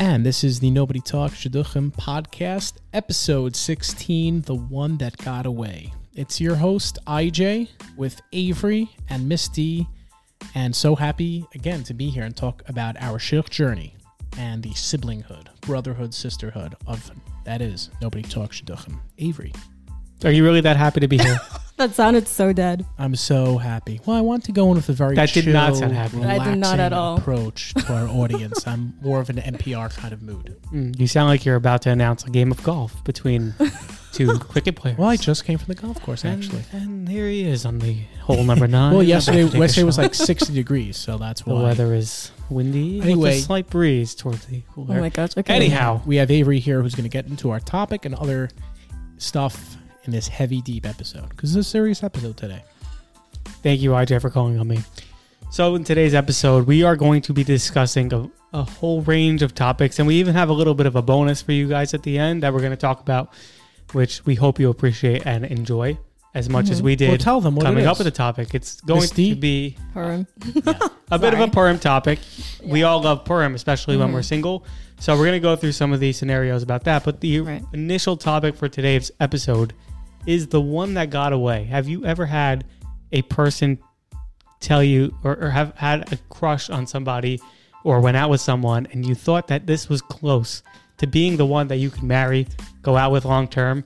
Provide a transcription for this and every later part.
And this is the Nobody Talks Shidduchim podcast, episode 16, The One That Got Away. It's your host, IJ, with Avery and Misty, and so happy again to be here and talk about our shidduch journey and the siblinghood, brotherhood, sisterhood of that is Nobody Talks Shidduchim. Avery, Are you really that happy to be here? That sounded so dead. I'm so happy. Well, I want to go in with a very That did not sound happy. I did not at relaxing all. approach to our audience. I'm more of an NPR kind of mood. Mm, you sound like you're about to announce a game of golf between two cricket players. Well, I just came from the golf course actually. And, and here he is on the hole number nine. Well, About yesterday, to take a yesterday was shot. like 60 degrees, so that's why. the why. weather is windy Anyway. with a slight breeze towards the Oh cooler. my gosh. Okay. Anyhow, we have Avery here who's going to get into our topic and other stuff in this heavy, deep episode because it's a serious episode today. thank you, IJ, for calling on me. So, in today's episode, we are going to be discussing a, a whole range of topics, and we even have a little bit of a bonus for you guys at the end that we're going to talk about, which we hope you appreciate and enjoy as much as Mhm. we did. Well, tell them what coming it up with a topic. It's going Misty? to be Purim. a bit of a Sorry. Purim topic. We all love Purim, especially when Mhm. we're single. So we're going to go through some of these scenarios about that. But the Right. initial topic for today's episode is the one that got away. Have you ever had a person tell you or, or have had a crush on somebody or went out with someone and you thought that this was close to being the one that you could marry, go out with long term,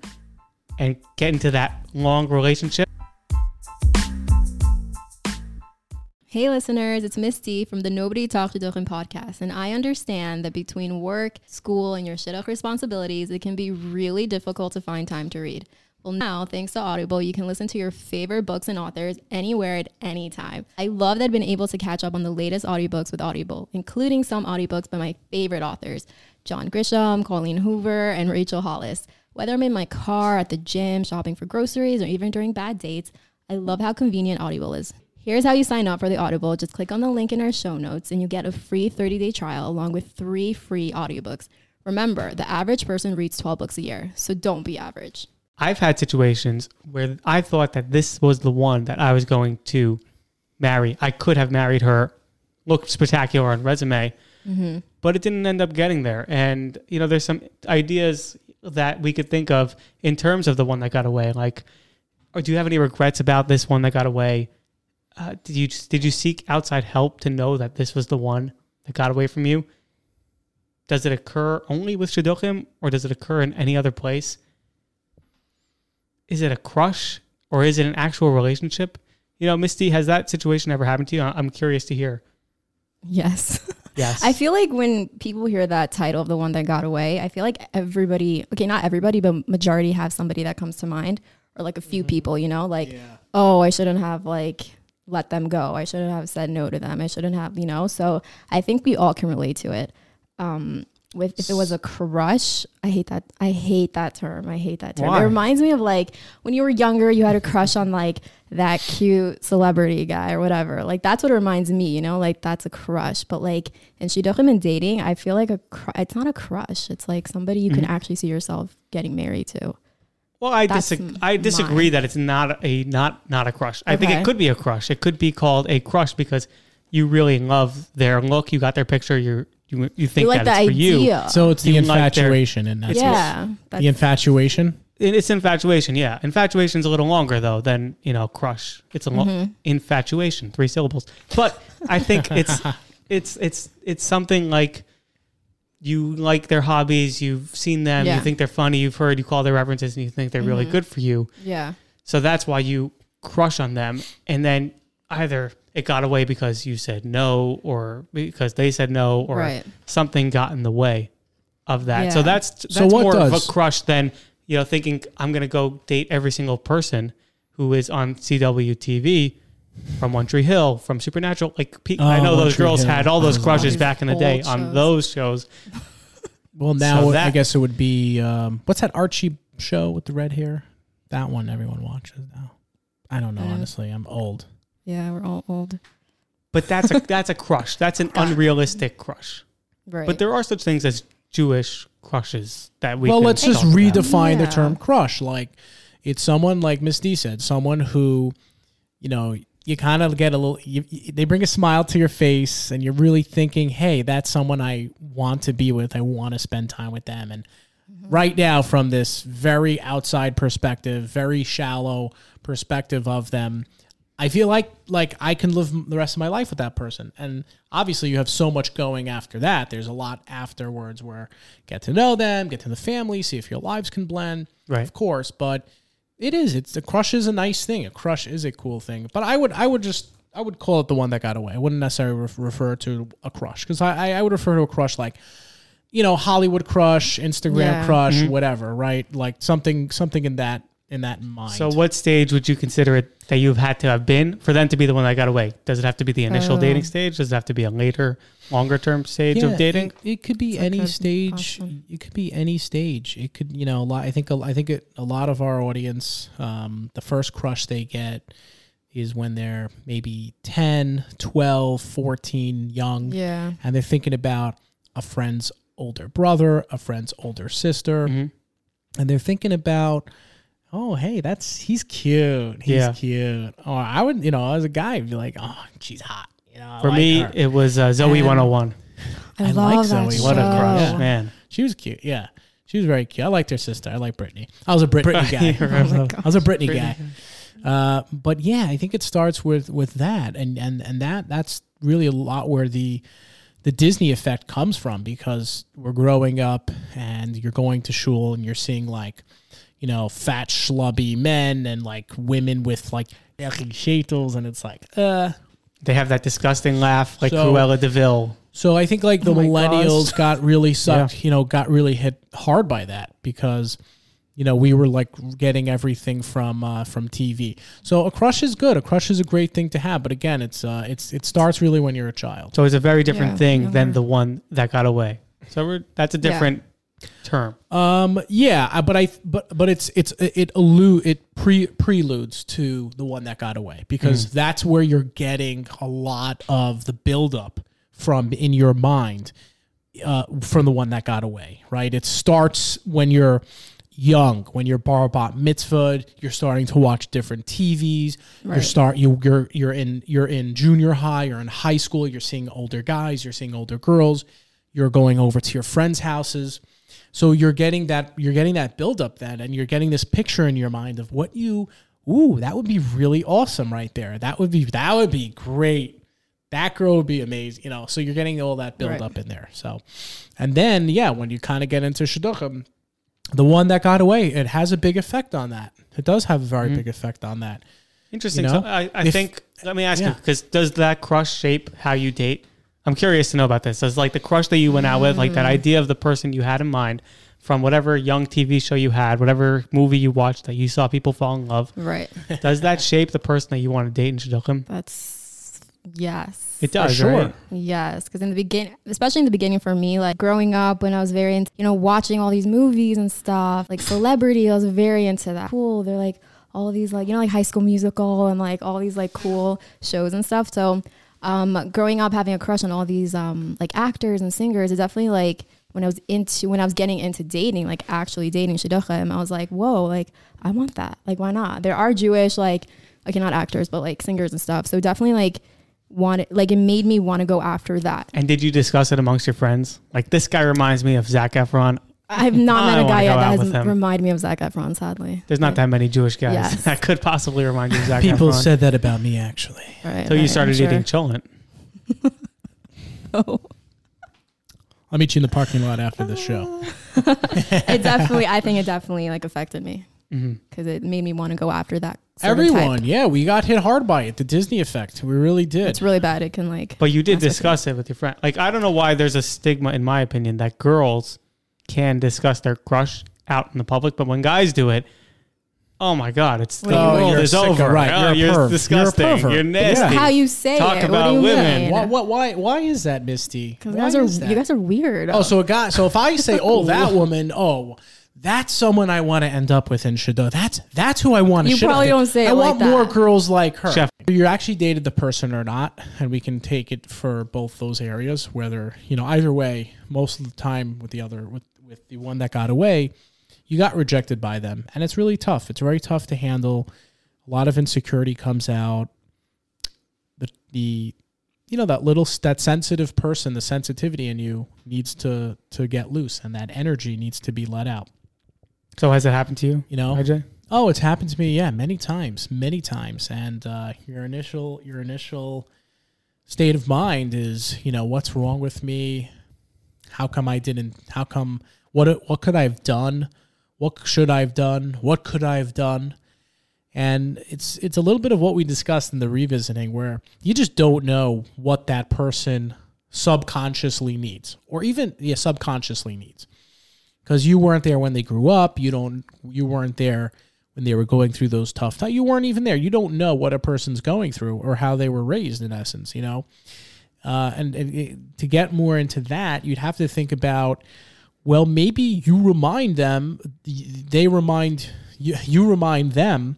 and get into that long relationship? Hey, listeners, it's Misty from the Nobody Talks Shidduchim podcast. And I understand that between work, school, and your shidduch responsibilities, it can be really difficult to find time to read. Well, now, thanks to Audible, you can listen to your favorite books and authors anywhere at any time. I love that I've been able to catch up on the latest audiobooks with Audible, including some audiobooks by my favorite authors John Grisham, Colleen Hoover, and Rachel Hollis. Whether I'm in my car, at the gym, shopping for groceries, or even during bad dates, I love how convenient Audible is. Here's how you sign up for the Audible. Just click on the link in our show notes and you get a free 30-day trial along with three free audiobooks. Remember, the average person reads 12 books a year, so don't be average. I've had situations where I thought that this was the one that I was going to marry. I could have married her, looked spectacular on resume, but it didn't end up getting there. And you know, there's some ideas that we could think of in terms of the one that got away. Like, or do you have any regrets about this one that got away? Uh, did you did you seek outside help to know that this was the one that got away from you? Does it occur only with shidduchim, or does it occur in any other place? Is it a crush or is it an actual relationship? You know, Misty, has that situation ever happened to you? I- I'm curious to hear. Yes. Yes. I feel like when people hear that title of the one that got away, I feel like everybody, okay, not everybody, but majority have somebody that comes to mind or like a few people, you know, like, oh, I shouldn't have like let them go. I shouldn't have said no to them. I shouldn't have, you know. So I think we all can relate to it. Um, with if it was a crush, I hate that. I hate that term. I hate that term. Why? It reminds me of like when you were younger, you had a crush on like that cute celebrity guy or whatever. Like that's what it reminds me, you know, like that's a crush. But like in shidduchim and dating, I feel like a cr- it's not a crush. It's like somebody you Mm-hmm. can actually see yourself getting married to. well, I, disag- I disagree mine. that it's not a not not a crush. I think it could be a crush. It could be called a crush because you really love their look. You got their picture. You're, you you think you like that the it's for you. So it's the You like their- infatuation, and that's yeah, the infatuation. It- It's infatuation, yeah. Infatuation's a little longer though than you know crush. It's a lo- Mm-hmm. infatuation, three syllables. But I think it's it's it's it's something like you like their hobbies. You've seen them. Yeah. You think they're funny. You've heard. You call their references, and you think they're really Mm-hmm. good for you. yeah. So that's why you crush on them, and then either it got away because you said no, or because they said no, or Right. something got in the way of that. So that's that's So what more of a crush than you know thinking I'm going to go date every single person who is on CW TV from One Tree Hill, from Supernatural. Like pe- I Oh, know One those Tree girls Hill. had all those Oh, crushes these back in the day old on those shows. Well, now So I guess it would be um, what's that Archie show with the red hair? That one everyone watches now. I don't know. I don't- Honestly, I'm old. Yeah, we're all old. But that's a that's a crush. That's an unrealistic crush. Right. But there are such things as Jewish crushes that we. well, can let's just about. redefine the term crush. Like, it's someone like Misty said, someone who, you know, you kind of get a little. You, you- they bring a smile to your face, and you're really thinking, "Hey, that's someone I want to be with. I want to spend time with them." And mm-hmm. right now, from this very outside perspective, very shallow perspective of them, I feel like like I can live the rest of my life with that person. And obviously, you have so much going after that. There's a lot afterwards where get to know them, get to the family, see if your lives can blend, Right. of course. But it is. It's a crush is a nice thing. A crush is a cool thing. But I would I would just I would call it the one that got away. I wouldn't necessarily ref- refer to a crush because I, I I would refer to a crush like you know Hollywood crush, Instagram Yeah. crush, mm-hmm. whatever. Right, like something something in that in that mind. So, what stage would you consider it that you've had to have been for them to be the one that got away? Does it have to be the initial Uh. dating stage? Does it have to be a later, longer term stage Yeah, of dating? It, it could be It's any good stage. question. It could be any stage. It could, you know, a lot. I think, a- I think it, a lot of our audience, um, the first crush they get is when they're maybe 10, 12, 14, young, Yeah. and they're thinking about a friend's older brother, a friend's older sister, Mhm. and they're thinking about, oh, hey, that's he's cute. He's Yeah. cute. Or I would, you know, as a guy, I'd be like, oh, she's hot. You know, I For like me, her. it was uh, Zoey And- 101. I, I love like Zoey. show. What a crush, Yeah. man. She was cute. Yeah. She was very cute. I liked her sister. I like Britney. I was a Brit- Britney guy. Oh I was a Britney Britney. guy. Uh, but yeah, I think it starts with with that, and and and that that's really a lot where the the Disney effect comes from because we're growing up and you're going to shul and you're seeing like you know fat schlubby men and like women with like sheitels and it's like uh They have that disgusting laugh like So- Cruella de Vil. So I think like the Oh millennials gosh. got really sucked, you know, got really hit hard by that because you know we were like getting everything from uh, from TV. So a crush is good. A crush is a great thing to have, but again, it's uh, it's it starts really when you're a child. So it's a very different Yeah, thing than the one that got away. So we're, that's a Yeah. Different term. Um, yeah, but I but but it's it's it allude it pre preludes to the one that got away because that's where you're getting a lot of the buildup from in your mind uh, from the one that got away. Right, it starts when you're young when you're bar bat mitzvah you're starting to watch different tvs you're Right. start you you're you're in you're in junior high you're in high school you're seeing older guys you're seeing older girls you're going over to your friends houses so you're getting that you're getting that buildup then, and you're getting this picture in your mind of what you ooh that would be really awesome right there. That would be that would be great. That girl would be amazing. You know, so you're getting all that build Right. up in there. So, and then yeah, when you kind of get into shidduchim, the one that got away, it has a big effect on that. It does have a very mm-hmm. big effect on that. Interesting. You know? so I, I If- think, let me ask you, because does that crush shape how you date? I'm curious to know about this. Does like the crush that you went out with, like Mm. that idea of the person you had in mind from whatever young TV show you had, whatever movie you watched that you saw people fall in love, Right. does that shape the person that you want to date in Shidduchim? That's yes. It does, sure. right? Yes, because in the beginning, especially in the beginning for me, like growing up when I was very into, you know, watching all these movies and stuff, like celebrity, I was very into that. Cool. They're like all these, like, you know, like high school musical and like all these like cool shows and stuff. So, um, growing up having a crush on all these, um, like actors and singers, is definitely like when I was into, when I was getting into dating, like actually dating Shidduchim, I was like, whoa, like I want that. Like, why not? There are Jewish, like, okay, not actors, but like singers and stuff. So definitely like, wanted like it made me want to go after that. And did you discuss it amongst your friends? Like this guy reminds me of Zac Efron. I've not I met a wanna guy go yet out that with has him. reminded me of Zac Efron. Sadly, There's not that many Jewish guys Yes. that could possibly remind you of Zac Efron. People Efron. said that about me actually. right. until you right, started sure. eating cholent. Oh. I'll meet you in the parking lot after the show. it definitely, I think it definitely like affected me Mhm. because it made me want to go after that. certain Everyone, type. yeah, we got hit hard by it. The Disney effect, we really did. it's really bad. It can like, But you did That's okay. discuss it with your friend. Like I don't know why there's a stigma, in my opinion, that girls can discuss their crush out in the public, but when guys do it, oh my god, it's the What do you world mean? you're a is sicko, over. right, Oh, you're a you're, perv. You're a disgusting. You're, pervert. nasty. That's how you say Talk it. about what do you women. mean? Why, what, why, why is that, Misty? Because Why guys are that? you guys are weird. Oh, so a guy. So if I say, "Oh, that woman," oh, that's someone I want to end up with in Shadot. That's that's who I want. to You probably don't say I it like want more girls like her. Chef. You actually dated the person or not, and we can take it for both those areas. Whether you know either way, most of the time with the other with the one that got away, you got rejected by them, and it's really tough. It's very tough to handle. A lot of insecurity comes out. the the you know that little that sensitive person, the sensitivity in you needs to to get loose, and that energy needs to be let out. So has it happened to you? You know, IJ? Oh, it's happened to me, yeah, many times, many times. And uh, your initial your initial state of mind is, you know, what's wrong with me? How come I didn't? How come? What what could I have done? What should I have done? What could I have done? And it's it's a little bit of what we discussed in the revisiting, where you just don't know what that person subconsciously needs, or even yeah, subconsciously needs, because you weren't there when they grew up. You don't. You weren't there when they were going through those tough times. You weren't even there. You don't know what a person's going through or how they were raised, in essence. You know, uh, and, and it, to get more into that, you'd have to think about. Well, maybe you remind them. They remind you. You remind them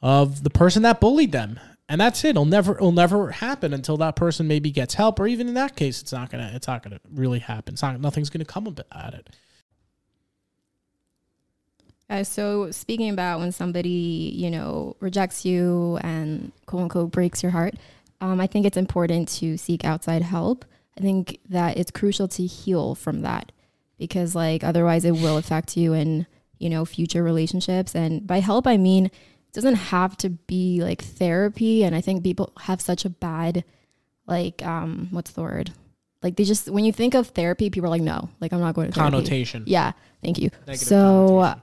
of the person that bullied them. And that's it. It'll never it'll never happen until that person maybe gets help, or even in that case, it's not gonna it's not gonna really happen. It's not nothing's gonna come at it. Uh, so speaking about when somebody you know rejects you and quote unquote breaks your heart, um, I think it's important to seek outside help. I think that it's crucial to heal from that because like otherwise it will affect you in you know future relationships. And by help I mean it doesn't have to be like therapy. And i think people have such a bad like um what's the word? Like they just when you think of therapy people are like no like i'm not going to therapy. connotation. Yeah thank you. Negative so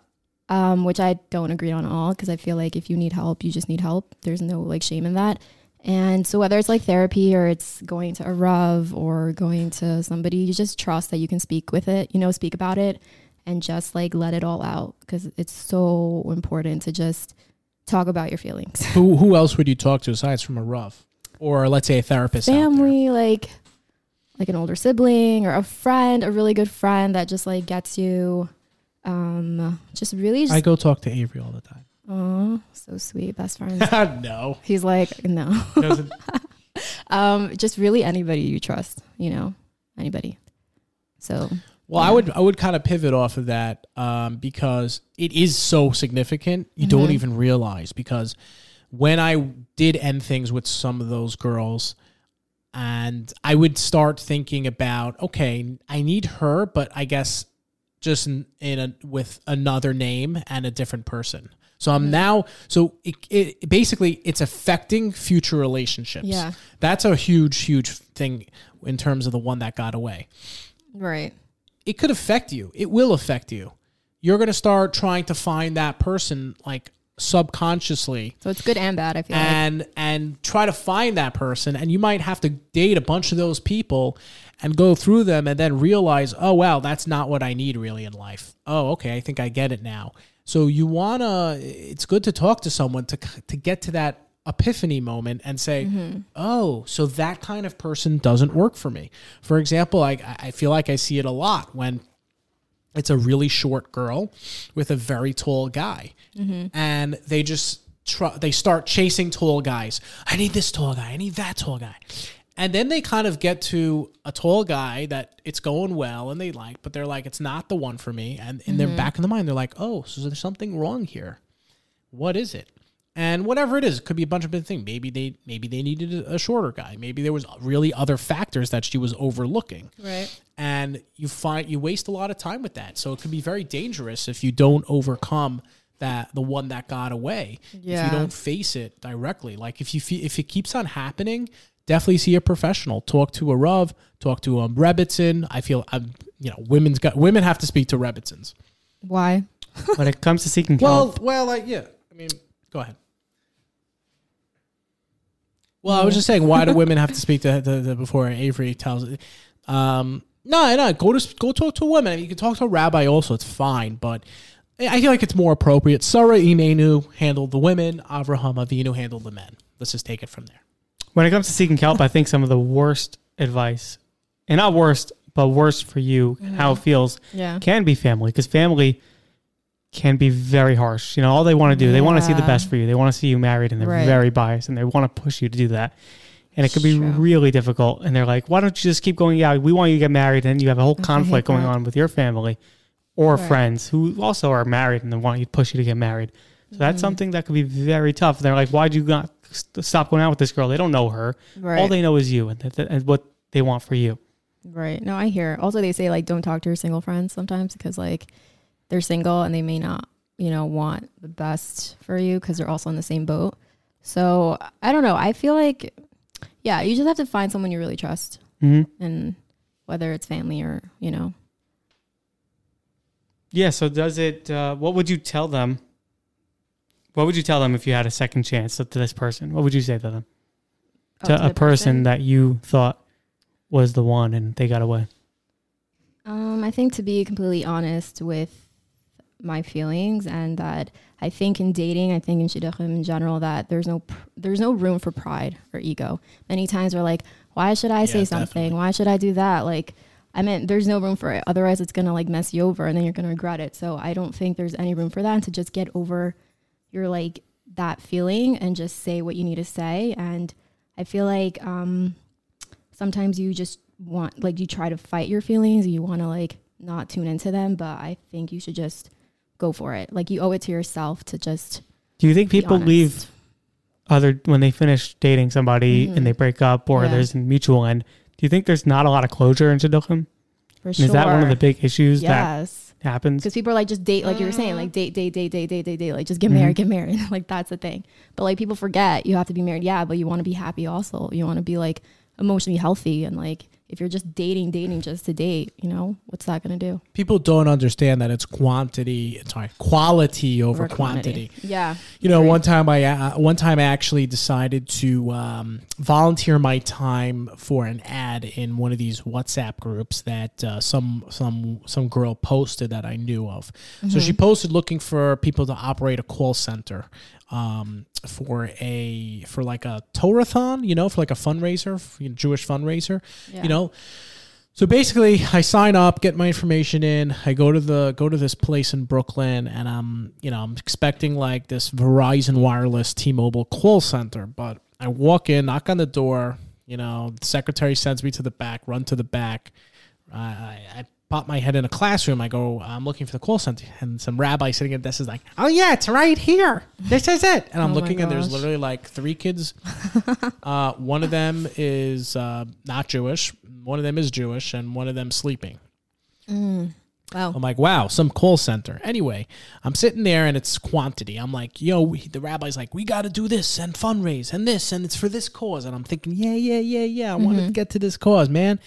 um which i don't agree on all because i feel like if you need help you just need help. There's no like shame in that and so whether it's like therapy or it's going to a Rav or going to somebody you just trust that you can speak with it you know speak about it and just like let it all out because it's so important to just talk about your feelings. Who who else would you talk to aside from a Rav, or let's say a therapist? Family, like like an older sibling or a friend, a really good friend that just like gets you. Um, just really. Just, I go talk to Avery all the time. Oh, so sweet, best friends. no, he's like no. um, just really anybody you trust, you know, anybody. So well, yeah. I would I would kind of pivot off of that um, because it is so significant. You mm-hmm. don't even realize because when I did end things with some of those girls, and I would start thinking about okay, I need her, but I guess just in, in a with another name and a different person. So I'm mm-hmm. now so it, it basically it's affecting future relationships. Yeah, that's a huge huge thing in terms of the one that got away. Right it could affect you. It will affect you. You're going to start trying to find that person like subconsciously. So it's good and bad, I feel and, like. And try to find that person. And you might have to date a bunch of those people and go through them and then realize, oh, wow, that's not what I need really in life. Oh, okay, I think I get it now. So you want to, it's good to talk to someone to, to get to that epiphany moment and say, mm-hmm. oh, so that kind of person doesn't work for me. For example, I, I feel like I see it a lot when it's a really short girl with a very tall guy. Mm-hmm. And they just try, they start chasing tall guys. I need this tall guy. I need that tall guy. And then they kind of get to a tall guy that it's going well and they like, but they're like, it's not the one for me. And in mm-hmm. their back of the mind, they're like, oh, so there's something wrong here. What is it? and whatever it is, it could be a bunch of different things. Maybe they maybe they needed a shorter guy. Maybe there was really other factors that she was overlooking. Right. And you find you waste a lot of time with that. So it can be very dangerous if you don't overcome that the one that got away. Yeah. If you don't face it directly. Like if you if it keeps on happening, definitely see a professional. Talk to a Rav, talk to a um, Rebbetzin. I feel I'm um, you know, women's got women have to speak to Rebbetzins. Why? when it comes to seeking well, help. Well, like yeah. I mean, go ahead. Well, I was just saying, why do women have to speak to, the before Avery tells it? Um, no, no, go to go talk to a woman. You can talk to a rabbi also; it's fine. But I feel like it's more appropriate. Sarah Imenu handled the women. Avraham Avinu handled the men. Let's just take it from there. When it comes to seeking help, I think some of the worst advice, and not worst, but worst for you, mm-hmm. how it feels, yeah. can be family because family can be very harsh. You know, all they want to do, yeah. they want to see the best for you. They want to see you married and they're right. very biased and they want to push you to do that. And it could be True. really difficult. And they're like, why don't you just keep going? Yeah, we want you to get married. And you have a whole conflict going that. on with your family or right. friends who also are married and they want you to push you to get married. So that's something that could be very tough. They're like, why do you not stop going out with this girl? They don't know her. Right. All they know is you and, th- and what they want for you. Right. No, I hear. Also, they say like don't talk to your single friends sometimes because like they're single and they may not, you know, want the best for you because they're also in the same boat. So I don't know. I feel like, yeah, you just have to find someone you really trust, Mm-hmm. and whether it's family or you know, Yeah. So does it? Uh, what would you tell them? What would you tell them if you had a second chance to this person? What would you say to them? Oh, to, to a the person, that you thought was the one and they got away. Um, I think to be completely honest with my feelings and that I think in dating, I think in shidduchim in general that there's no pr- there's no room for pride or ego. Many times we're like, why should I say something? definitely. Why should I do that? Like, I mean, there's no room for it. Otherwise, it's gonna like mess you over, and then you're gonna regret it. So I don't think there's any room for that. And to just get over your like that feeling and just say what you need to say. And I feel like um, sometimes you just want like you try to fight your feelings you want to like not tune into them but i think you should just go for it like you owe it to yourself to just Do you think people leave other when they finish dating somebody Mhm. and they break up or Yeah. there's a mutual end? Do you think there's not a lot of closure in shidduchim? for And sure Is that one of the big issues that yes happens? because people are like just date like you were saying like date date date date date date date like just get married Mhm. get married like that's the thing but like people forget you have to be married yeah but you want to be happy also you want to be like emotionally healthy and like if you're just dating dating just to date you know what's that gonna do People don't understand that it's quantity, sorry, quality over, Over quantity. yeah You know, Agreed. one time I uh, one time I actually decided to um, volunteer my time for an ad in one of these WhatsApp groups that uh, some some some girl posted that I knew of. So she posted looking for people to operate a call center um, for a for like a Torathon, you know, for like a fundraiser, for, you know, Jewish fundraiser yeah. you know? So basically i sign up get my information in i go to the go to this place in brooklyn and i'm you know i'm expecting like this verizon wireless t-mobile call center. But i walk in knock on the door you know the secretary sends me to the back run to the back. I i, I pop my head in a classroom i go i'm looking for the call center and some rabbi sitting at this is like oh yeah it's right here this is it and i'm Oh looking and there's literally like three kids uh, one of them is uh, not Jewish. One of them is Jewish, and one of them sleeping. Mm. wow I'm like, wow, some call center. Anyway, I'm sitting there, and it's quantity. I'm like, yo, we- the rabbi's like, we got to do this and fundraise and this, and it's for this cause. And I'm thinking, yeah, yeah, yeah, yeah. I want to get to this cause, man.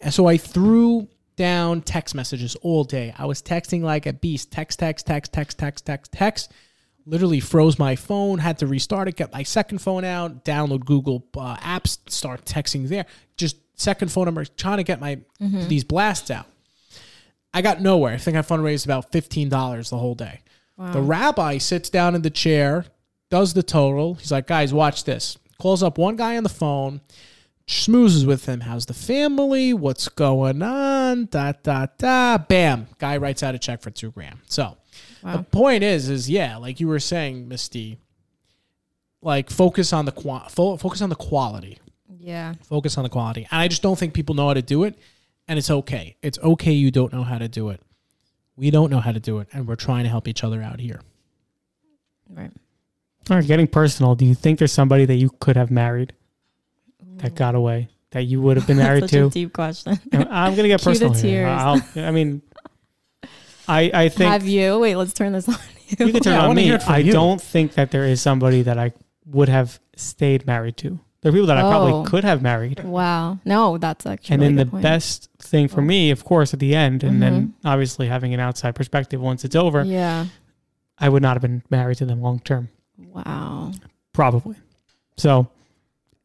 And so I threw down text messages all day. I was texting like a beast. Text, text, text, text, text, text, text. Literally froze my phone. Had to restart it. Get my second phone out. Download google uh, apps. Start texting there. Just second phone number. Trying to get my these blasts out. I got nowhere. I think i fundraised about $15 the whole day. The rabbi sits down in the chair does the total. He's like guys watch this. Calls up one guy on the phone schmoozes with him how's the family what's going on da da da bam guy writes out a check for two grand so the point is, is yeah, like you were saying, Misty. Like focus on the qua- fo- focus on the quality. yeah Focus on the quality, and I just don't think people know how to do it, and it's okay. It's okay you don't know how to do it. We don't know how to do it, and we're trying to help each other out here. right All right, getting personal. Do you think there's somebody that you could have married that got away that you would have been married Such a to? deep question. And I'm gonna get Cue the personal here. tears. I'll, I mean, I I think Have you? Wait, let's turn this on you. you can turn Yeah, it on wanna me. hear it from I you. don't think that there is somebody that I would have stayed married to. There are people that I Oh. probably could have married. Wow. No, that's actually. And a then the point. best thing for Oh. me, of course, at the end, and then Mm-hmm. obviously having an outside perspective once it's over, Yeah. I would not have been married to them long term, Wow. probably. So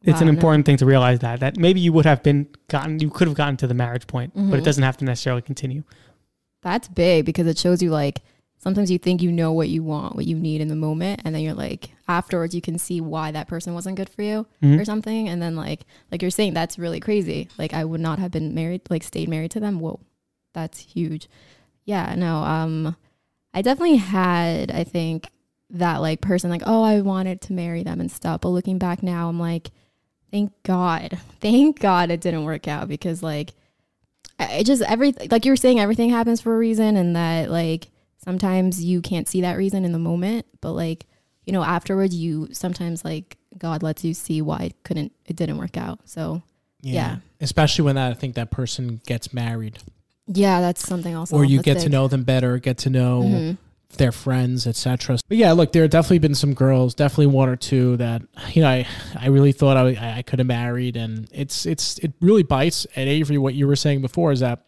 it's an no. important thing to realize that that maybe you would have been gotten, you could have gotten to the marriage point, but it Mhm. doesn't have to necessarily continue. That's big because it shows you like sometimes you think you know what you want, what you need in the moment, and then you're like afterwards you can see why that person wasn't good for you Mhm. or something, and then like like you're saying that's really crazy. Like I would not have been married, like stayed married to them. Whoa, that's huge. Yeah. No. Um, I definitely had I think that like person like oh I wanted to marry them and stuff, but looking back now I'm like thank God, thank God it didn't work out because like I I just every like you were saying everything happens for a reason and that like sometimes you can't see that reason in the moment, but like, you know, afterwards you sometimes like God lets you see why it couldn't it didn't work out. So Yeah. Especially when that I think that person gets married, yeah, that's something else. or you get to know them better, get to know hmm their friends, etc. But yeah, look, there have definitely been some girls, definitely one or two that you know I I really thought I I could have married, and it's it's it really bites at Avery. What you were saying before is that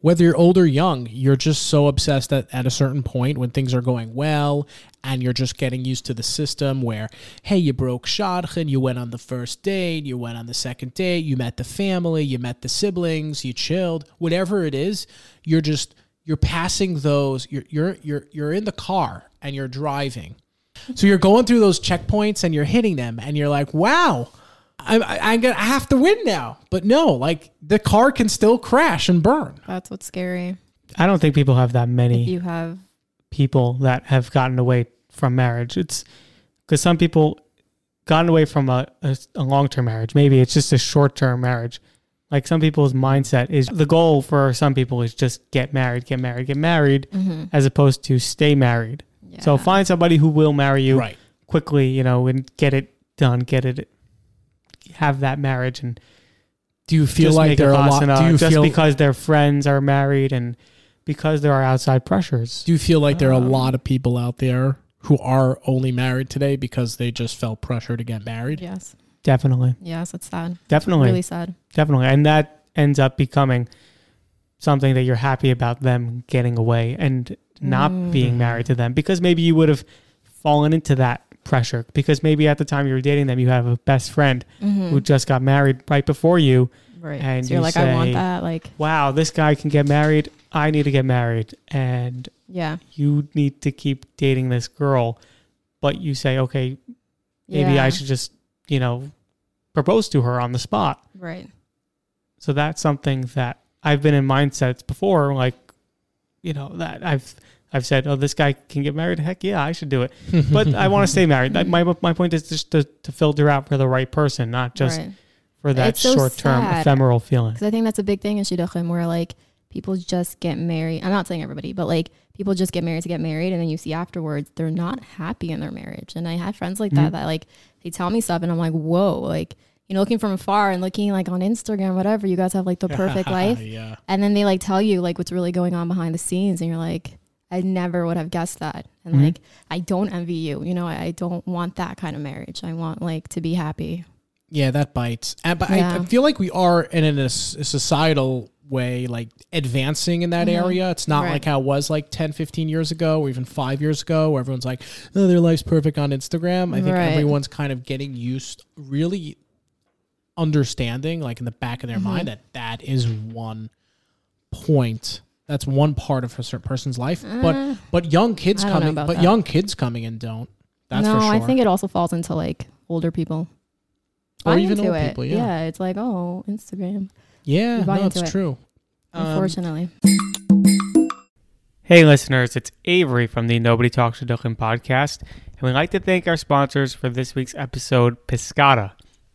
whether you're old or young, you're just so obsessed that at a certain point when things are going well and you're just getting used to the system where, hey, you broke shadchan, you went on the first date, you went on the second date, you met the family, you met the siblings, you chilled, whatever it is, you're just you're passing those, you're you're you're you're in the car and you're driving. So you're going through those checkpoints and you're hitting them and you're like, wow, I'm, I'm gonna I have to win now. But no, like the car can still crash and burn. That's what's scary. I don't think people have that many If you have people that have gotten away from marriage. It's because some people gotten away from a, a, a long term marriage. Maybe it's just a short term marriage. Like some people's mindset is the goal for some people is just get married, get married, get married, mhm. as opposed to stay married. So find somebody who will marry you Right. quickly, you know, and get it done, get it, have that marriage, and Do you feel like make there it are a lot? Do you just feel because their friends are married and because there are outside pressures. do you feel like there are a Um, lot of people out there who are only married today because they just felt pressure to get married? Yes. Definitely, Yes, it's sad. definitely, Really sad. definitely, and that ends up becoming something that you're happy about them getting away and not Mm. being married to them because maybe you would have fallen into that pressure because maybe at the time you were dating them you have a best friend Mhm. who just got married right before you Right. and so you're you like, I want that. Like, wow this guy can get married i need to get married and yeah. you need to keep dating this girl but you say okay maybe yeah. i should just you know propose to her on the spot Right. so that's something that i've been in mindsets before like you know that i've i've said oh this guy can get married heck yeah i should do it but i want to stay married That- my, my point is just to, to filter out for the right person not just right. for that so short-term ephemeral feeling Because I think that's a big thing in Shidduchim where like people just get married. I'm not saying everybody, but like people just get married to get married, and then you see afterwards they're not happy in their marriage. And I have friends like that Mhm. that like they tell me stuff, and I'm like, whoa, like you know, looking from afar and looking like on Instagram, whatever. You guys have like the perfect life, yeah. and then they like tell you like what's really going on behind the scenes, and you're like. I never would have guessed that. And Mhm. like, I don't envy you. You know, I, I don't want that kind of marriage. I want like to be happy. Yeah, that bites. And, but I, I feel like we are in a societal way, like advancing in that Mhm. area. It's not Right. like how it was like 10, 15 years ago or even five years ago where everyone's like, oh, their life's perfect on Instagram. I think Right. everyone's kind of getting used, really understanding, like in the back of their Mhm. mind, that that is one point. That's one part of a certain person's life. But Uh, but young kids I don't know coming, but that. young kids coming in don't. That's no, for sure. I think it also falls into like older people. Or even old it. people, yeah. it's like, oh, Instagram. Yeah, you buy no, it's it. true. Um, Unfortunately. Hey, listeners, it's Avery from the Nobody Talks to Shidduchim podcast, and we'd like to thank our sponsors for this week's episode, Piscata.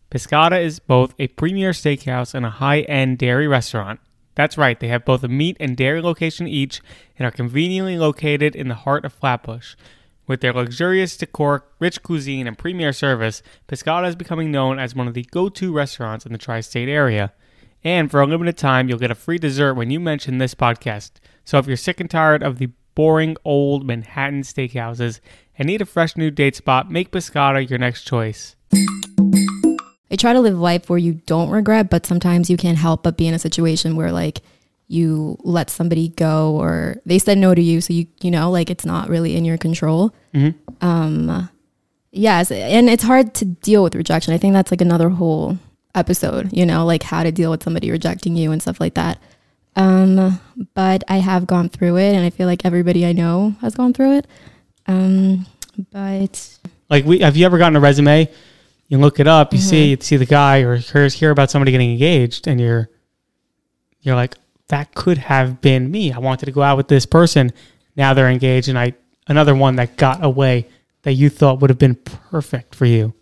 Piscata is both a premier steakhouse and a high end dairy restaurant. That's right, they have both a meat and dairy location each and are conveniently located in the heart of Flatbush. With their luxurious decor, rich cuisine, and premier service, Piscata is becoming known as one of the go to restaurants in the tri state area. And for a limited time, you'll get a free dessert when you mention this podcast. So if you're sick and tired of the boring old Manhattan steakhouses and need a fresh new date spot, make Piscata your next choice. I try to live life where you don't regret, but sometimes you can't help but be in a situation where like you let somebody go or they said no to you. So you, you know, like it's not really in your control. Mhm. Um, yes. And it's hard to deal with rejection. I think that's like another whole episode, you know, like how to deal with somebody rejecting you and stuff like that. Um, but I have gone through it and I feel like everybody I know has gone through it. Um, but Like, we have you ever gotten a resume? You look it up, you Mhm. see you see the guy, or hear, hear about somebody getting engaged, and you're you're like, that could have been me. I wanted to go out with this person. Now they're engaged, and I another one that got away that you thought would have been perfect for you.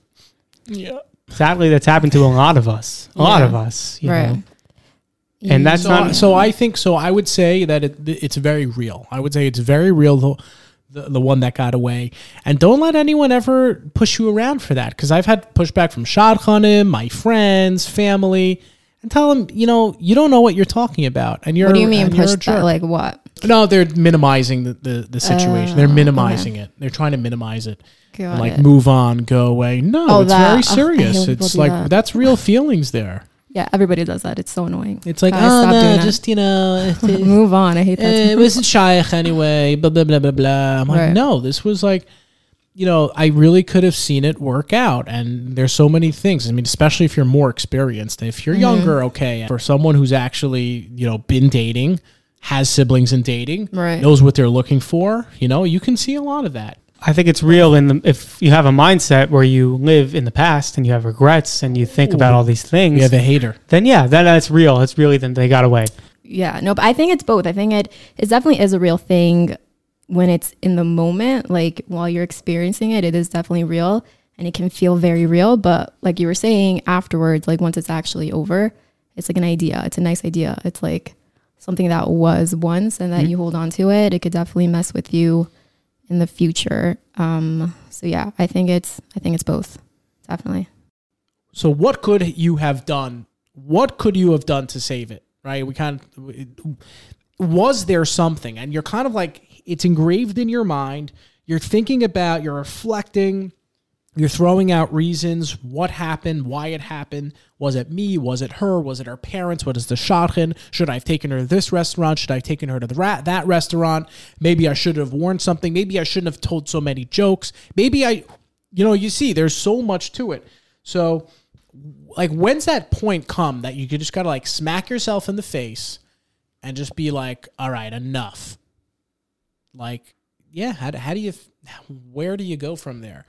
Yeah. Sadly, that's happened to a lot of us. A lot of us. you right. know. And that's So, not so I think so. I would say that it, it's very real. I would say it's very real. The, the, the one that got away, and don't let anyone ever push you around for that. Because I've had pushback from Shadchanim, my friends, family, and tell them, you know, you don't know what you're talking about, and you're. What do you mean and you're a push back? Like what? No, they're minimizing the the, the situation. they're Oh, okay. minimizing it. They're trying to minimize it. Like it. move on, go away. No, Oh, it's that. very serious. people it's like that. that's real feelings there. Yeah, everybody does that. It's so annoying. It's like, Guys, oh no, just you know, Move on. I hate that. it wasn't shayach anyway. Blah blah blah blah blah. I'm like, Right. no, this was like, you know, I really could have seen it work out. And there's so many things. I mean, especially if you're more experienced. If Mm-hmm. you're younger, okay. For someone who's actually you know been dating, has siblings and dating, Right. knows what they're looking for. You know, you can see a lot of that. I think it's real in the if you have a mindset where you live in the past and you have regrets and you think about all these things, We have a hater. then yeah, that, that's real. It's really then they got away. Yeah, no, but I think it's both. I think it it definitely is a real thing when it's in the moment, like while you're experiencing it, it is definitely real and it can feel very real. But like you were saying afterwards, like once it's actually over, it's like an idea. It's a nice idea. It's like something that was once and that you hold on to it. It could definitely mess with you in the future. Um, so yeah, I think it's I think it's both. Definitely. So what could you have done? What could you have done to save it? Right? We kind of was there something, and you're kind of like it's engraved in your mind. You're thinking about, you're reflecting, you're throwing out reasons. What happened? Why it happened? Was it me? Was it her? Was it her parents? What is the shadchan? Should I have taken her to this restaurant? Should I have taken her to the ra- that restaurant? Maybe I should have worn something. Maybe I shouldn't have told so many jokes. Maybe I, you know, you see, there's so much to it. So like when's that point come that you just gotta like smack yourself in the face and just be like all right enough like yeah how, how do you where do you go from there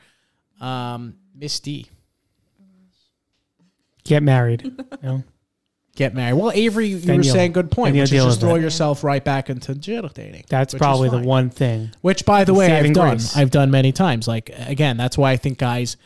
um Misty Get married. You know? get married well avery you Then were you'll- saying good point then you'll which is deal just with throw it. yourself right back into jail dating That's which is probably the fine. one thing. Which, by the way, I've done. grace. I've done many times. Like again, that's why I think guys.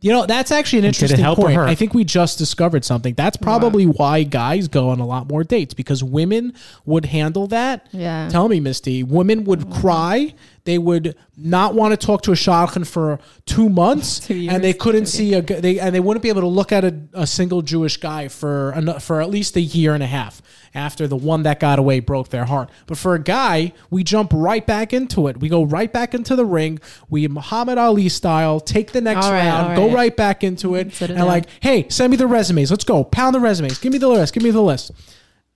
You know, that's actually an it interesting help or point. hurt? I think we just discovered something. That's probably why guys go on a lot more dates because women would handle that. Yeah. Tell me, Misty. Women would cry. They would not want to talk to a shadchan for two months, Two years. and they couldn't see a. They and they wouldn't be able to look at a, a single Jewish guy for an, for at least a year and a half after the one that got away broke their heart. But for a guy, we jump right back into it. We go right back into the ring. We Muhammad Ali style take the next right, round, all go right. right back into it, and down. like, hey, send me the resumes. Let's go. Pound the resumes. Give me the list. Give me the list.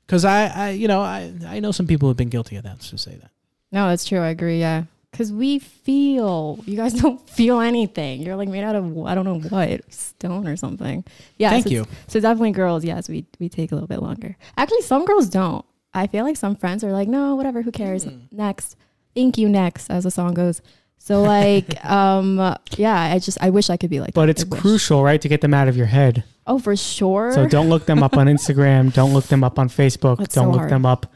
Because I, I, you know, I, I know some people have been guilty of that. So say that. No, that's true. I agree. Yeah. Because we feel, you guys don't feel anything. You're like made out of, I don't know what, stone or something. Yeah. Thank so you. So definitely girls, yes, we, we take a little bit longer. Actually, some girls don't. I feel like some friends are like, no, whatever, who cares? Hmm. Next. Thank you, next, as the song goes. So like, um, yeah, I just, I wish I could be like But that. it's crucial, right, to get them out of your head. Oh, for sure. So don't look them up on Instagram. Don't look them up on Facebook. Don't so look hard. them up.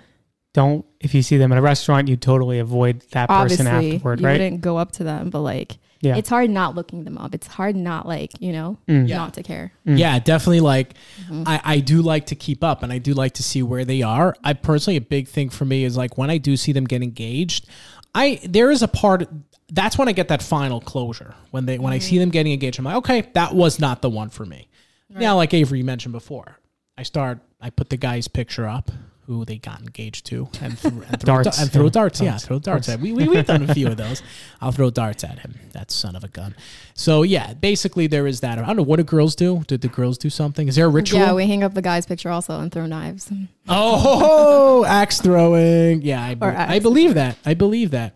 Don't if you see them at a restaurant, you totally avoid that person afterward, you right? You wouldn't go up to them, but like, Yeah. it's hard not looking them up. It's hard not like, you know, Mm. Yeah. not to care. Mm. Yeah, definitely. Like, Mm-hmm. I, I do like to keep up and I do like to see where they are. I personally, a big thing for me is like when I do see them get engaged, I, there is a part, that's when I get that final closure. When they, when I Mm-hmm. see them getting engaged, I'm like, okay, that was not the one for me. Now, like Avery mentioned before, I start, I put the guy's picture up who they got engaged to and, th- and throw Darts, and throw yeah. darts. Yeah, throw darts darts. at. We, we we've done a few of those. I'll throw darts at him. That son of a gun. So yeah, basically there is that. I don't know what do girls do. Did the girls do something? Is there a ritual? Yeah, we hang up the guy's picture also and throw knives. oh, axe throwing. Yeah, I, be- I believe that. I believe that.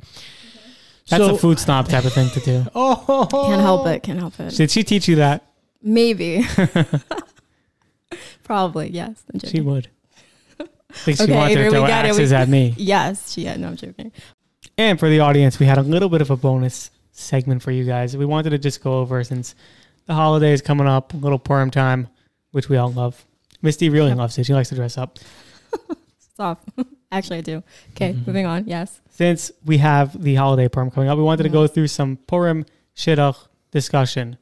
That's So- a food snob type of thing to do. Oh, Can't help it. Can't help it. Did she teach you that? Maybe. Probably, yes. She would. Think she Okay, wanted to Avery, we throw got it. At me. Yes, she had. No, I'm joking. And for the audience, we had a little bit of a bonus segment for you guys. We wanted to just go over since the holiday is coming up, a little Purim time, which we all love. Misty really loves it. She likes to dress up. Stop. Actually, I do. Okay, Mm-hmm. moving on. Yes. Since we have the holiday Purim coming up, we wanted to go through some Purim Shidduch discussion.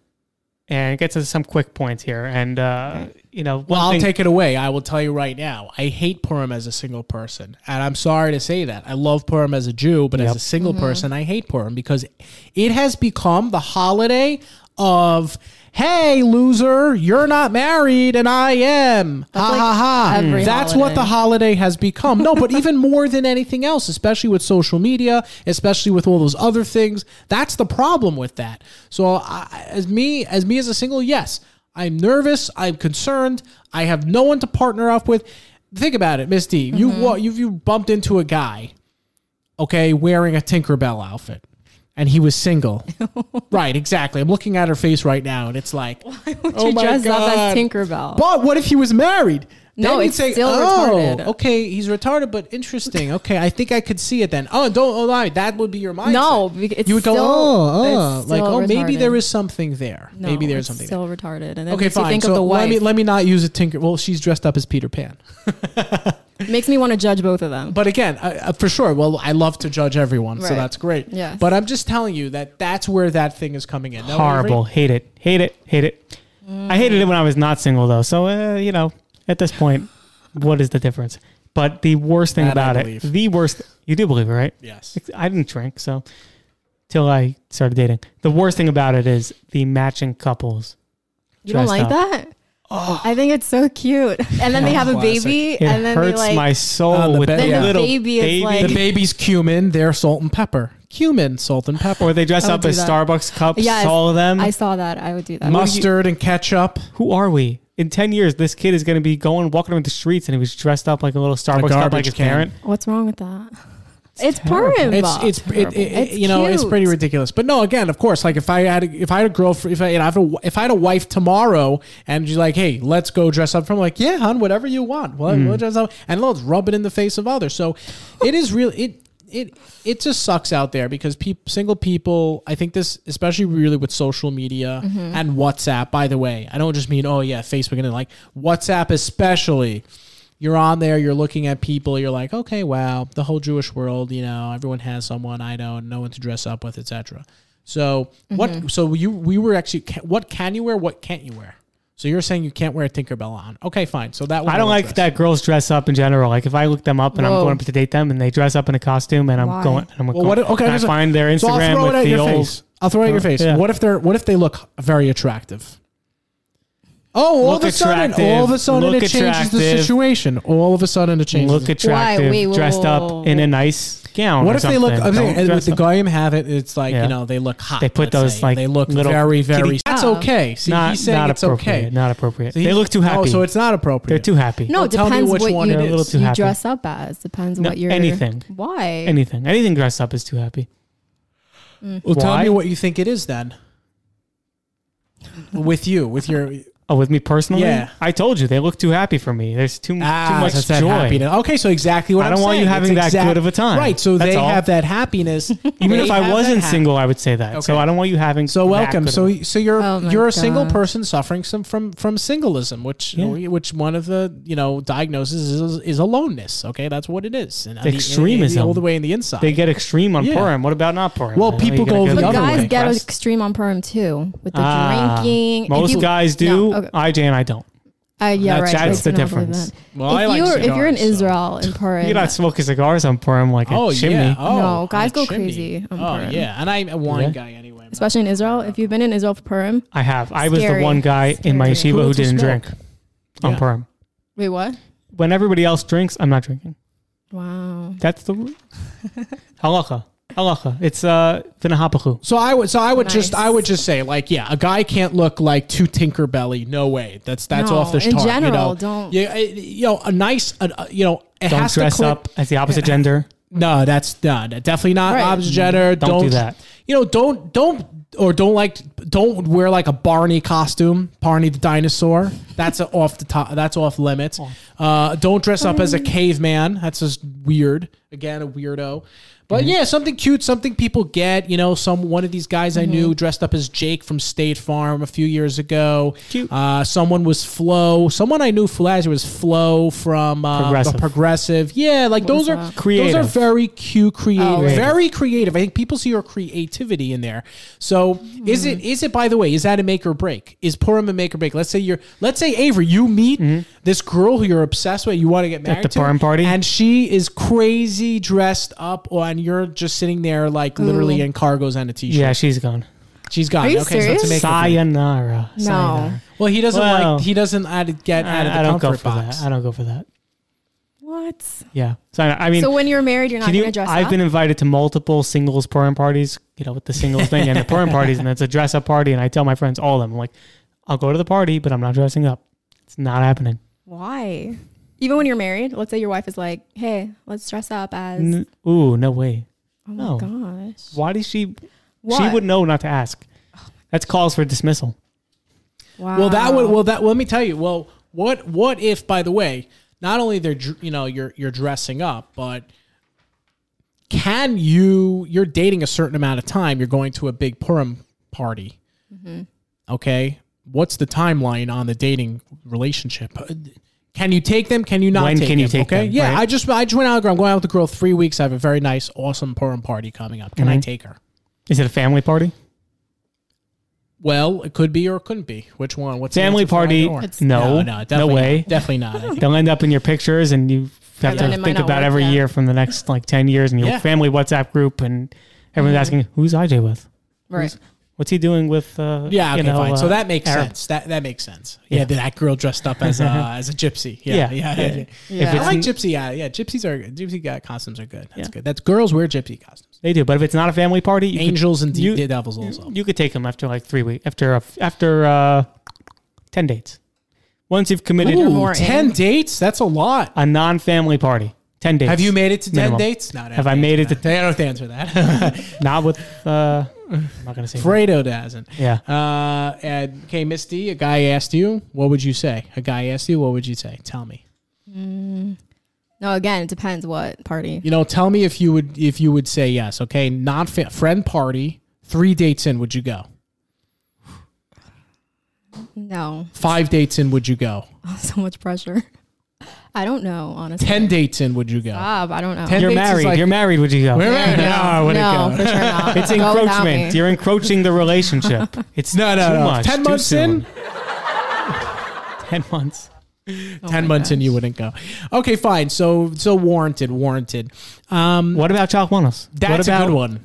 And get to some quick points here. And uh, you know, one Well, I'll thing- take it away. I will tell you right now. I hate Purim as a single person, and I'm sorry to say that. I love Purim as a Jew, but as a single person, I hate Purim because it has become the holiday of. Hey, loser, you're not married and I am. Ha like ha ha. every hmm. That's what the holiday has become. No, but even more than anything else, especially with social media, especially with all those other things, that's the problem with that. So, I, as me, as me as a single, yes, I'm nervous. I'm concerned. I have no one to partner up with. Think about it, Misty. You mm-hmm. wa- you've you bumped into a guy, okay, wearing a Tinkerbell outfit, and he was single. right, exactly. I'm looking at her face right now, and it's like, why oh you my dress up as. Tinkerbell. But what if he was married? No, you'd it's still oh, retarded. Okay, he's retarded, but interesting. Okay, I think I could see it then. Oh, don't oh, lie. That would be your mindset. No, it's you would go, oh, oh. like, still oh, maybe there is something there. No, maybe there's something. still retarded. And Okay, fine. So let me let me not use a tinker. Well, she's dressed up as Peter Pan. makes me want to judge both of them. But again, uh, uh, for sure. Well, I love to judge everyone, so that's great. Yeah. But I'm just telling you that that's where that thing is coming in. No, horrible. Hate it. Hate it. Hate it. I hated it when I was not single though. So uh, you know, at this point, what is the difference? But the worst thing That about it, the worst. You do believe it, right? Yes. I didn't drink, so till I started dating. The worst thing about it is the matching couples. you don't like up. that? I think it's so cute. And then they have a Classic. baby, It and then they like. my soul Uh, the with ba- the Then the little baby is like- The baby's cumin, they're salt and pepper. Cumin, salt and pepper. or they dress I would up do as that. Starbucks cups. Yes, all of them. I saw that. I would do that. Mustard and ketchup. Who are we? In ten years, this kid is going to be going walking around the streets, and he was dressed up like a little Starbucks cup, like garbage his can. parent. What's wrong with that? It's, terrible. Purim. It's it's it, it, It's you know it's pretty ridiculous. But no, again, of course, like if I had if I had a girlfriend, if I, you know, if, a, if I had a wife tomorrow, and she's like, "Hey, let's go dress up," from like, "Yeah, hon, whatever you want, well, Hmm. we'll dress up," and let's rub it in the face of others. So it is real. It it it just sucks out there because peop, single people. I think this, especially really with social media Mm-hmm. and WhatsApp. By the way, I don't just mean oh yeah, Facebook and like WhatsApp especially you're on there, you're looking at people, you're like, okay, wow, the whole Jewish world, you know, everyone has someone I don't know, no one to dress up with, etc. So Mm-hmm. what? So you we were actually what can you wear? What can't you wear? So you're saying you can't wear a Tinkerbell on? Okay, fine. So that one I don't like dress. that girls dress up in general. Like if I look them up and I'm going up to date them and they dress up in a costume and I'm Why? going, and I'm Well, going, what? Okay, and I so- find their so I'll Instagram throw it with the your old. face. I'll throw it at your face. Yeah. What if they're what if they look very attractive? Oh, all Look of a sudden, all of a sudden look it changes the situation. All of a sudden it changes. Look attractive, Wait, whoa, dressed whoa, up in a nice gown. What or if they look? something. I'm saying, with the up. Goyim have it. It's like Yeah. you know they look hot. They put those, say. like, they look little very very. kitty- That's Oh. okay. See, not, he's saying not it's appropriate. okay. Not appropriate. So they look too happy. Oh, so it's not appropriate. They're too happy. No, Well, it tell me depends which what one you, it a little too you happy. dress up as. Depends No, what you're. anything. Why? Anything. Anything dressed up is too happy. Well, tell me what you think it is then. with you, with your Oh, with me personally? Yeah. I told you they look too happy for me. There's too, too much that's that joy. happiness. Okay, so exactly what I I'm don't want you having It's that good of a time. Right. So That's they all. have that happiness. Even if I wasn't single, I would say that. So I don't want you having. So that welcome. good So of a- so you're Oh you're a single person suffering some from from singleism, which Yeah. which one of the you know diagnoses is, is aloneness. Okay, that's what it is. And Extremism. all the way in the inside. they get extreme on Yeah. Purim. What about not Purim? Well, people go get the But other guys way. get depressed? extreme on Purim too, with the Ah, drinking. Most you- guys do. No, okay. IJ and I don't. Uh, yeah, That's- right. that's the do not believe difference. that. well, I if like you're if you're in cigars, so- Israel in Purim, You're not smoking cigars on Purim like a Oh chimney. yeah. Oh, No, guys a go chimney. crazy on Oh Purim. yeah, and I'm a wine Yeah. guy anyway. I'm especially in Israel. If you've been in Israel for Purim, I have. I was the Scary. one guy in my Scary. yeshiva Who who to didn't smoke? drink on Yeah. Purim. wait, what? When everybody else drinks, I'm not drinking. Wow. That's the halacha. Halacha. It's uh v'nahapachu. So I would, so I would just, I would just say, like, yeah, a guy can't look like too Tinkerbelly. No way. That's that's No, off the in chart. general, you know? don't- Yeah, it- you know, a nice, a, a- you know, it Don't has dress to clip. up as the opposite gender. No, that's no, no, definitely not Right. opposite gender. Don't do that. You know, don't don't or don't like don't wear like a Barney costume, Barney the dinosaur. That's a, off the top. That's off limits. Uh, don't dress up as a caveman. That's just weird. Again, a weirdo. But yeah, something cute, something people get. You know, some one of these guys I Mm-hmm. knew dressed up as Jake from State Farm a few years ago. Cute. Uh, someone was Flo. Someone I knew last year was Flo from uh, Progressive. the Progressive. Yeah, like those are? Creative. Those are very cute, creative, Oh, very creative. I think people see your creativity in there. So is it is it by the way is that a make or break? Is Purim a make or break? Let's say you're let's say Avery, you meet this girl who you're obsessed with, you want to get married at the to, Purim party? and she is crazy dressed up, oh, and you're just sitting there like literally mm. in cargos and a t-shirt. Yeah, she's gone. she's gone. Are you okay, so it's a serious? make or break. Sayonara. No. Sayonara. Well, he doesn't Well, like he doesn't add, get out of the I, I don't go comfort for box. that. I don't go for that. What? Yeah. So I mean, so when you're married, you're not can gonna dress up. I've up? been invited to multiple singles Purim parties, you know, with the singles thing and the Purim parties, and it's a dress up party. And I tell my friends, all of them, I'm like, I'll go to the party, but I'm not dressing up. It's not happening. Why? Even when you're married, let's say your wife is like, "Hey, let's dress up as." N- Ooh, no way. oh no. my gosh. Why does she? What? She would know not to ask. That's calls for dismissal. Wow. Well, that would well that let me tell you. Well, what what if by the way, not only they're you know you're you're dressing up, but can you you're dating a certain amount of time? You're going to a big Purim party. Mm-hmm. Okay, what's the timeline on the dating relationship? Can you take them? Can you not? When take can you them? take okay? them, Yeah, right? I just I just went out. The girl. I'm going out with the girl three weeks. I have a very nice, awesome Purim party coming up. Can I Mm-hmm. take her? Is it a family party? Well, it could be or it couldn't be. Which one? What's the Family answer party? or? It's- No, no, no, definitely way. not. Definitely not. They'll end up in your pictures, and you have And to think about every yeah. year from the next like ten years in your Yeah. family WhatsApp group, and everyone's Mm-hmm. asking, "Who's IJ with? right. What's he doing with?" Uh, Yeah, okay, you know, fine. so uh, that makes Arab? sense. That that makes sense. Yeah, Yeah. that girl dressed up as a as a gypsy. Yeah, yeah. Yeah, yeah, yeah. yeah. Yeah. I like gypsy. Yeah, yeah. Gypsies are gypsy uh, costumes are good. That's Yeah. good. That's girls wear gypsy costumes. They do, but if it's not a family party, you could- Angels and you- devils also. you could take them after like three weeks, after a, after uh, ten dates. Once you've committed Ooh. Ooh, more ten in. dates. That's a lot. a non-family party, ten dates. Have you made it to ten Minimum. dates? No, Have I made it to- I don't have to answer that. Not with. Uh, I'm not gonna say. that. Fredo doesn't. Yeah. Uh, and okay, Misty. A guy asked you. What would you say? A guy asked you. What would you say? Tell me. No, again, it depends what party. You know, tell me if you would if you would say yes. Okay, not fa- friend party. Three dates in, would you go? No, Five dates in, would you go? so much pressure. I don't know, honestly. Ten dates in, would you go? Stop, I don't know. Ten- You're dates is married. like- You're married. Would you go? We're married. no, No, I wouldn't no, go. for sure not. It's Go without encroachment. me. You're encroaching the relationship. It's No, no, too no. much. Ten too months soon. in? Ten months. Oh Ten my months in, gosh. you wouldn't go. Okay, fine. So, so warranted, warranted. Um, What about shalachmanos? that's what about a good one.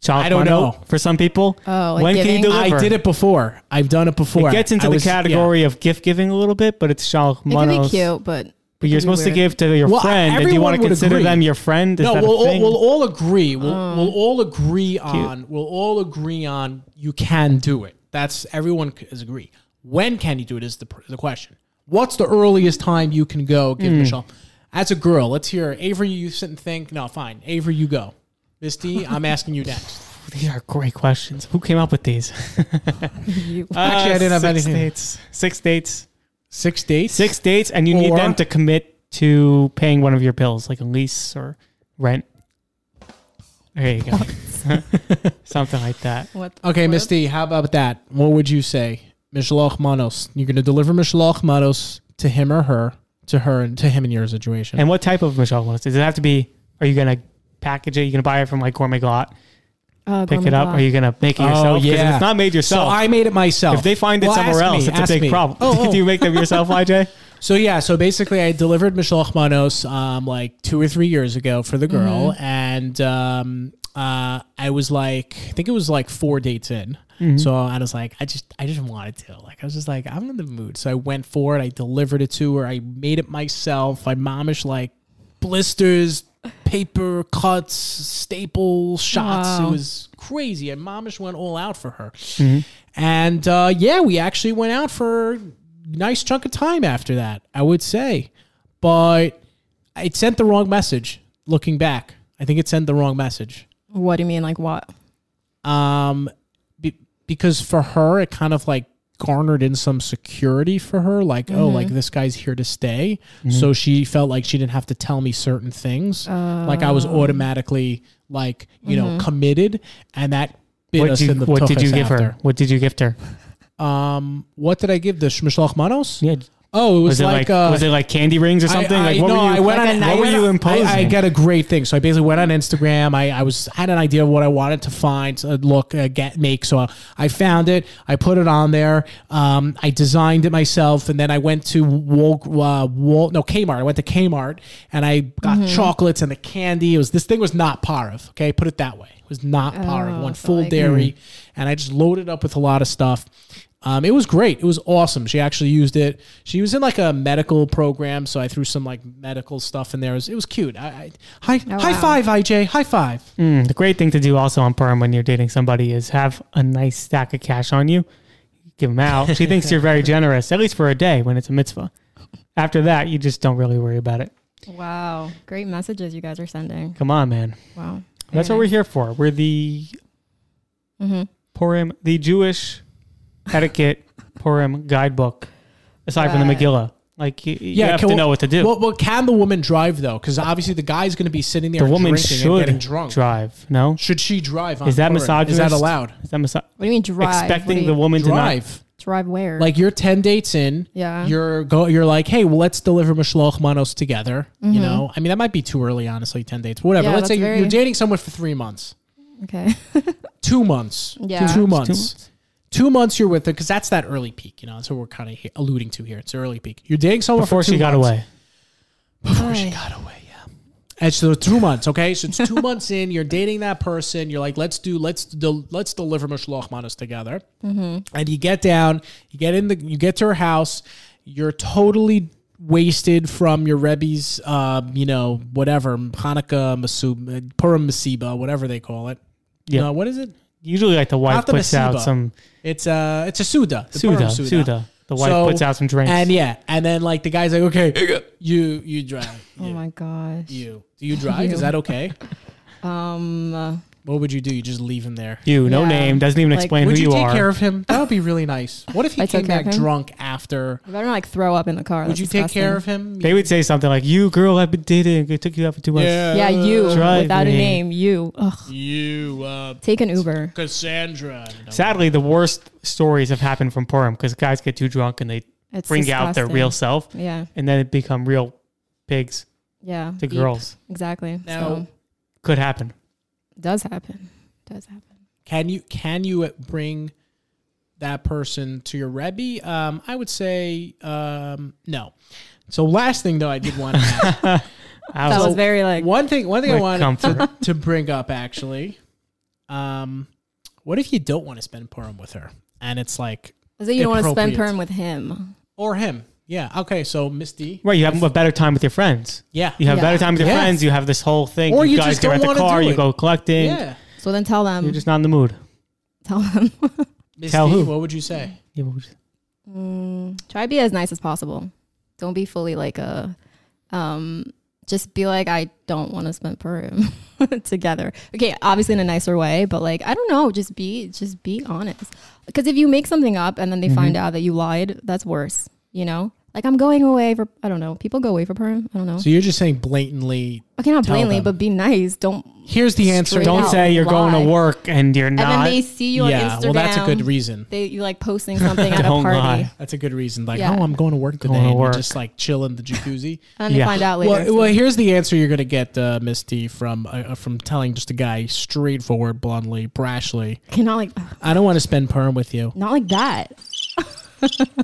Chalkmano I don't know. for some people? Oh, like when can giving? you deliver? I did it before. I've done it before. It gets into I the was- yeah. category of gift giving a little bit, but it's It can shalachmanos. be cute, but But you're Could be supposed to give to your Well, friend, and do you everyone want to would consider agree. them your friend? Is no, that we'll a all, thing? we'll all agree. We'll, Oh. we'll all agree on. We'll all agree on. You can do it. That's everyone is agree. When can you do it? Is the the question. What's the earliest time you can go give Hmm. Michelle? As a girl, let's hear Avery. You sit and think. No, fine. Avery, you go. Misty, I'm asking you next. These are great questions. Who came up with these? you, uh, Actually, I didn't have six anything. Dates. Six dates. Six dates. Six dates, and you need Or- them to commit to paying one of your bills, like a lease or rent. There you go. Something like that. what? Okay, what- Misty, how about that? What would you say? Mishloch Manos. You're going to deliver Mishloch Manos to him or her, to her and to him in your situation. And what type of Michelle Willis? Does it have to be? Are you gonna package it? You gonna buy it from like Gourmet Glatt? Uh, Pick it up? Glatt. Are you gonna make it yourself? Oh, yourself? 'Cause if it's not made yourself. so yourself. I made it myself. if they find it Well, somewhere else, me, it's a big me. problem. Oh, oh. Do you make them yourself, IJ? So yeah, so basically, I delivered Mishloch Manos um, like two or three years ago for the girl, and um, uh, I was like, I think it was like four dates in. So I was like, I just, I just wanted to. Like, I was just like, I'm in the mood. So I went for it. I delivered it to her. I made it myself. I mamash like blisters, paper cuts, staples, shots. Wow. It was crazy. And mamash went all out for her. And uh, yeah, we actually went out for a nice chunk of time after that, I would say. But it sent the wrong message looking back. I think it sent the wrong message. What do you mean? Like what? Um, be, because for her, it kind of like garnered in some security for her like oh like mm-hmm. this guy's here to stay. Mm-hmm. So she felt like she didn't have to tell me certain things. Like i was oh. automatically like you know mm-hmm. committed and that bit What, us did in you, the what did you tuchus give her? What did you gift her? um what did i give the shmishloch manos? Yeah. Oh it was, Was, it like, like, uh was it like candy rings or something? I, I, like what no, were you? I went Like on, a I what were you imposing? I, I got a great thing. So I basically went on Instagram. I, I was had an idea of what I wanted to find, uh, look, uh, get, make. So I found it. I put it on there. Um, I designed it myself, and then I went to Wal, uh, Wal, no Kmart. I went to Kmart and I got chocolates and the candy. It was this thing was not Parv. Okay, put it that way. It was not Parv. Oh, Went so full like- dairy, and I just loaded up with a lot of stuff. Um, it was great. It was awesome. She actually used it. She was in like a medical program, so I threw some like medical stuff in there. It was, it was cute. I, I high high Oh, wow. five, IJ. High five. Mm, the great thing to do also on Purim when you're dating somebody is have a nice stack of cash on you. Give them out. She thinks you're very generous, at least for a day when it's a mitzvah. After that, you just don't really worry about it. Wow. Great messages you guys are sending. Come on, man. Wow. That's what we're here for. We're the Mm-hmm. Purim, the Jewish etiquette Purim guidebook, aside from the Right. Megillah. Like you, you have can- to know what to do. Well, well, can the woman drive though? Because obviously the guy's going to be sitting there the woman drinking and getting should drunk. drive. No, Should she drive? On Is that Purim? misogynist? Is that allowed? is that mis- What do you mean drive? What expecting do you- the woman to? Drive. drive where? Like you're ten dates in. yeah. You're go. You're like, hey, well, let's deliver mishloach manos together. Mm-hmm. You know, I mean, that might be too early, honestly. Ten dates, whatever. Yeah, let's say that's you're, very- you're dating someone for three months, okay. two months, Yeah. two Two months. months. Two months you're with her because that's that early peak, you know. That's what we're kind of he- alluding to here. It's early peak. You're dating someone Before for two she got months. away. Before she got away, yeah. And so two months, okay. So it's two months in. You're dating that person. You're like, let's do, let's del- let's deliver mishloach manos together. And you get down, you get in the, you get to her house. You're totally wasted from your Rebbe's, uh, you know, whatever Hanukkah, Masub, Purim Masiba, whatever they call it. Yeah. No, what is it? Usually, like the wife Not the puts out some It's uh, it's a Suda. the Purim Suda. Suda. The wife So- puts out some drinks. And yeah, and then like the guy's like, okay, you you drive. Oh You, my gosh. you do you drive? Is that okay? Um. What would you do? You just leave him there. you, no Yeah. name, doesn't even Like, explain would who you, are. you, take are. care of him? That would be really nice. What if he I took came care of back him? drunk after? You better not like throw up in the car. Would That's you take care of him? They would say something like, "You girl, I've been dating. I took you out for two months." Yeah, you Drive without a name. You. Ugh. You, uh, Take an Uber. Cassandra. No. Sadly, the worst stories have happened from Purim because guys get too drunk and they It's bring out their disgusting. real self, Yeah. and then it become real pigs Yeah. to Deep. girls. Exactly. Now- so Could happen. Does happen. Does happen. Can you can you bring that person to your Rebbe? Um, I would say um, no. So last thing though, I did want to ask. That was- was very like. one thing one thing I Like wanted comfort. to, to bring up actually. Um, what if you don't want to spend Purim with her, and it's like Is it you don't want to spend appropriate. Purim with him? or him? Yeah. Okay. So Misty. right. You have a better time with your friends. Yeah. You have Yeah. better time with your Yeah. friends. You have this whole thing. Or you, you guys just get don't at the wanna car. do You it. go collecting. Yeah. So then tell them. You're just not in the mood. tell them. Misty, Tell who? what would you say? Yeah, but we just- Mm, try to be as nice as possible. Don't be fully like a. Um, just be like, I don't want to spend Purim together. Okay, obviously in a nicer way, but like I don't know, just be just be honest. Because if you make something up and then they find out that you lied, that's worse. You know, like I'm going away for I don't know. People go away for Purim. I don't know. So you're just saying blatantly. okay, not tell blatantly, them. but be nice. Don't. Here's the answer. Straight don't out say you're going to work and you're And not. then they see you on yeah. Instagram. Well, that's a good reason. They you like posting something at a Don't party, lie. That's a good reason. Like, Yeah. oh, I'm going to work today. Going to and you're work. just like chill in the jacuzzi. and then they find out later. well, so- well, here's the answer you're going to get, uh, Misty, from uh, from telling just a guy straightforward, bluntly, brashly. okay, not like I don't want to spend Purim with you. not like that.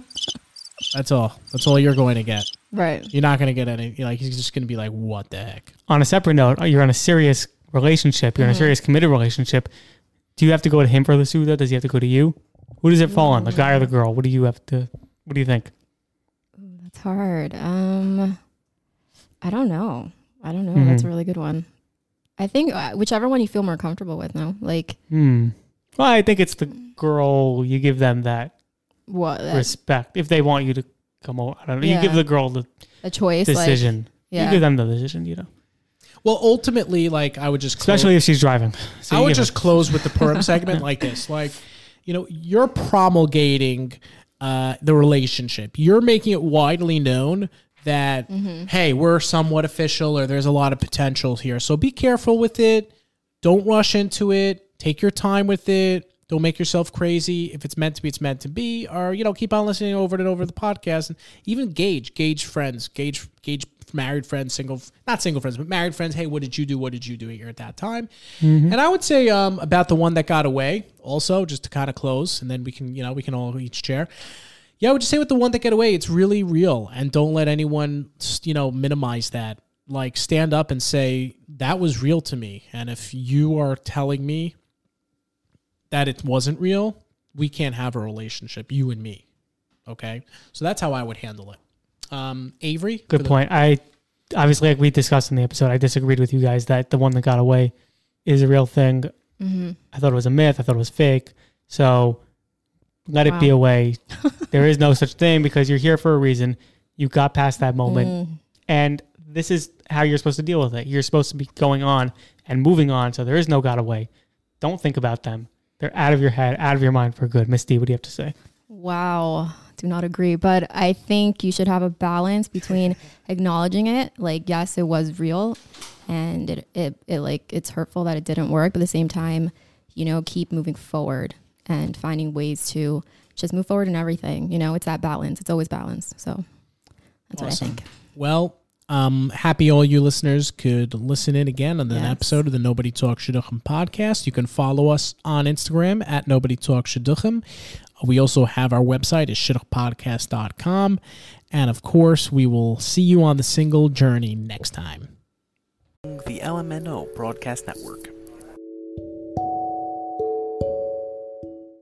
That's all. That's all you're going to get. Right. You're not going to get any. Like he's just going to be like, what the heck? on a separate note, you're in a serious relationship. You're in a serious committed relationship. Do you have to go to him for the Suda? Does he have to go to you? Who does it fall on, the guy or the girl? What do you have to? What do you think? That's hard. Um, I don't know. I don't know. That's a really good one. I think uh, whichever one you feel more comfortable with. No, like Hmm. Well, I think it's the girl. You give them that what that- respect if they want you to come over. I don't know. You give the girl the a choice. Like, decision. yeah. You give them the decision. You know, Well, ultimately, like I would just close- especially if she's driving. So I you would give just her- close with the Purim segment like this. Like, you know, you're promulgating uh, the relationship. You're making it widely known that hey, we're somewhat official or there's a lot of potential here. So be careful with it. Don't rush into it. Take your time with it. Don't make yourself crazy. If it's meant to be, it's meant to be. Or you know, keep on listening over and over the podcast, and even gauge, gauge friends, gauge, gauge married friends, single, not single friends, but married friends. Hey, what did you do? What did you do here at that time? And I would say um, about the one that got away. Also, just to kind of close, and then we can, you know, we can all each share. Yeah, I would just say with the one that got away, it's really real, and don't let anyone, you know, minimize that. Like, stand up and say that was real to me, and if you are telling me that it wasn't real, we can't have a relationship, you and me. Okay, so that's how I would handle it. Um, Avery, for Good the- point. I obviously, like we discussed in the episode, I disagreed with you guys that the one that got away is a real thing. Mm-hmm. I thought it was a myth. I thought it was fake. So let it be Wow. away. there is no such thing because you're here for a reason. You got past that moment, Mm. and this is how you're supposed to deal with it. You're supposed to be going on and moving on. So there is no got away. Don't think about them. They're out of your head, out of your mind for good. Misty, what do you have to say? Wow. Do not agree. But I think you should have a balance between acknowledging it. Like, yes, it was real and it, it, it like it's hurtful that it didn't work. But at the same time, you know, keep moving forward and finding ways to just move forward in everything. You know, it's that balance. It's always balance. So that's what I think. Well, um, happy all you listeners could listen in again on an Yes. episode of the Nobody Talks Shidduchim podcast. You can follow us on Instagram at Nobody Talks Shidduchim. We also have our website is shidduchpodcast.com. And of course, we will see you on the single journey next time. The LMNO Broadcast Network.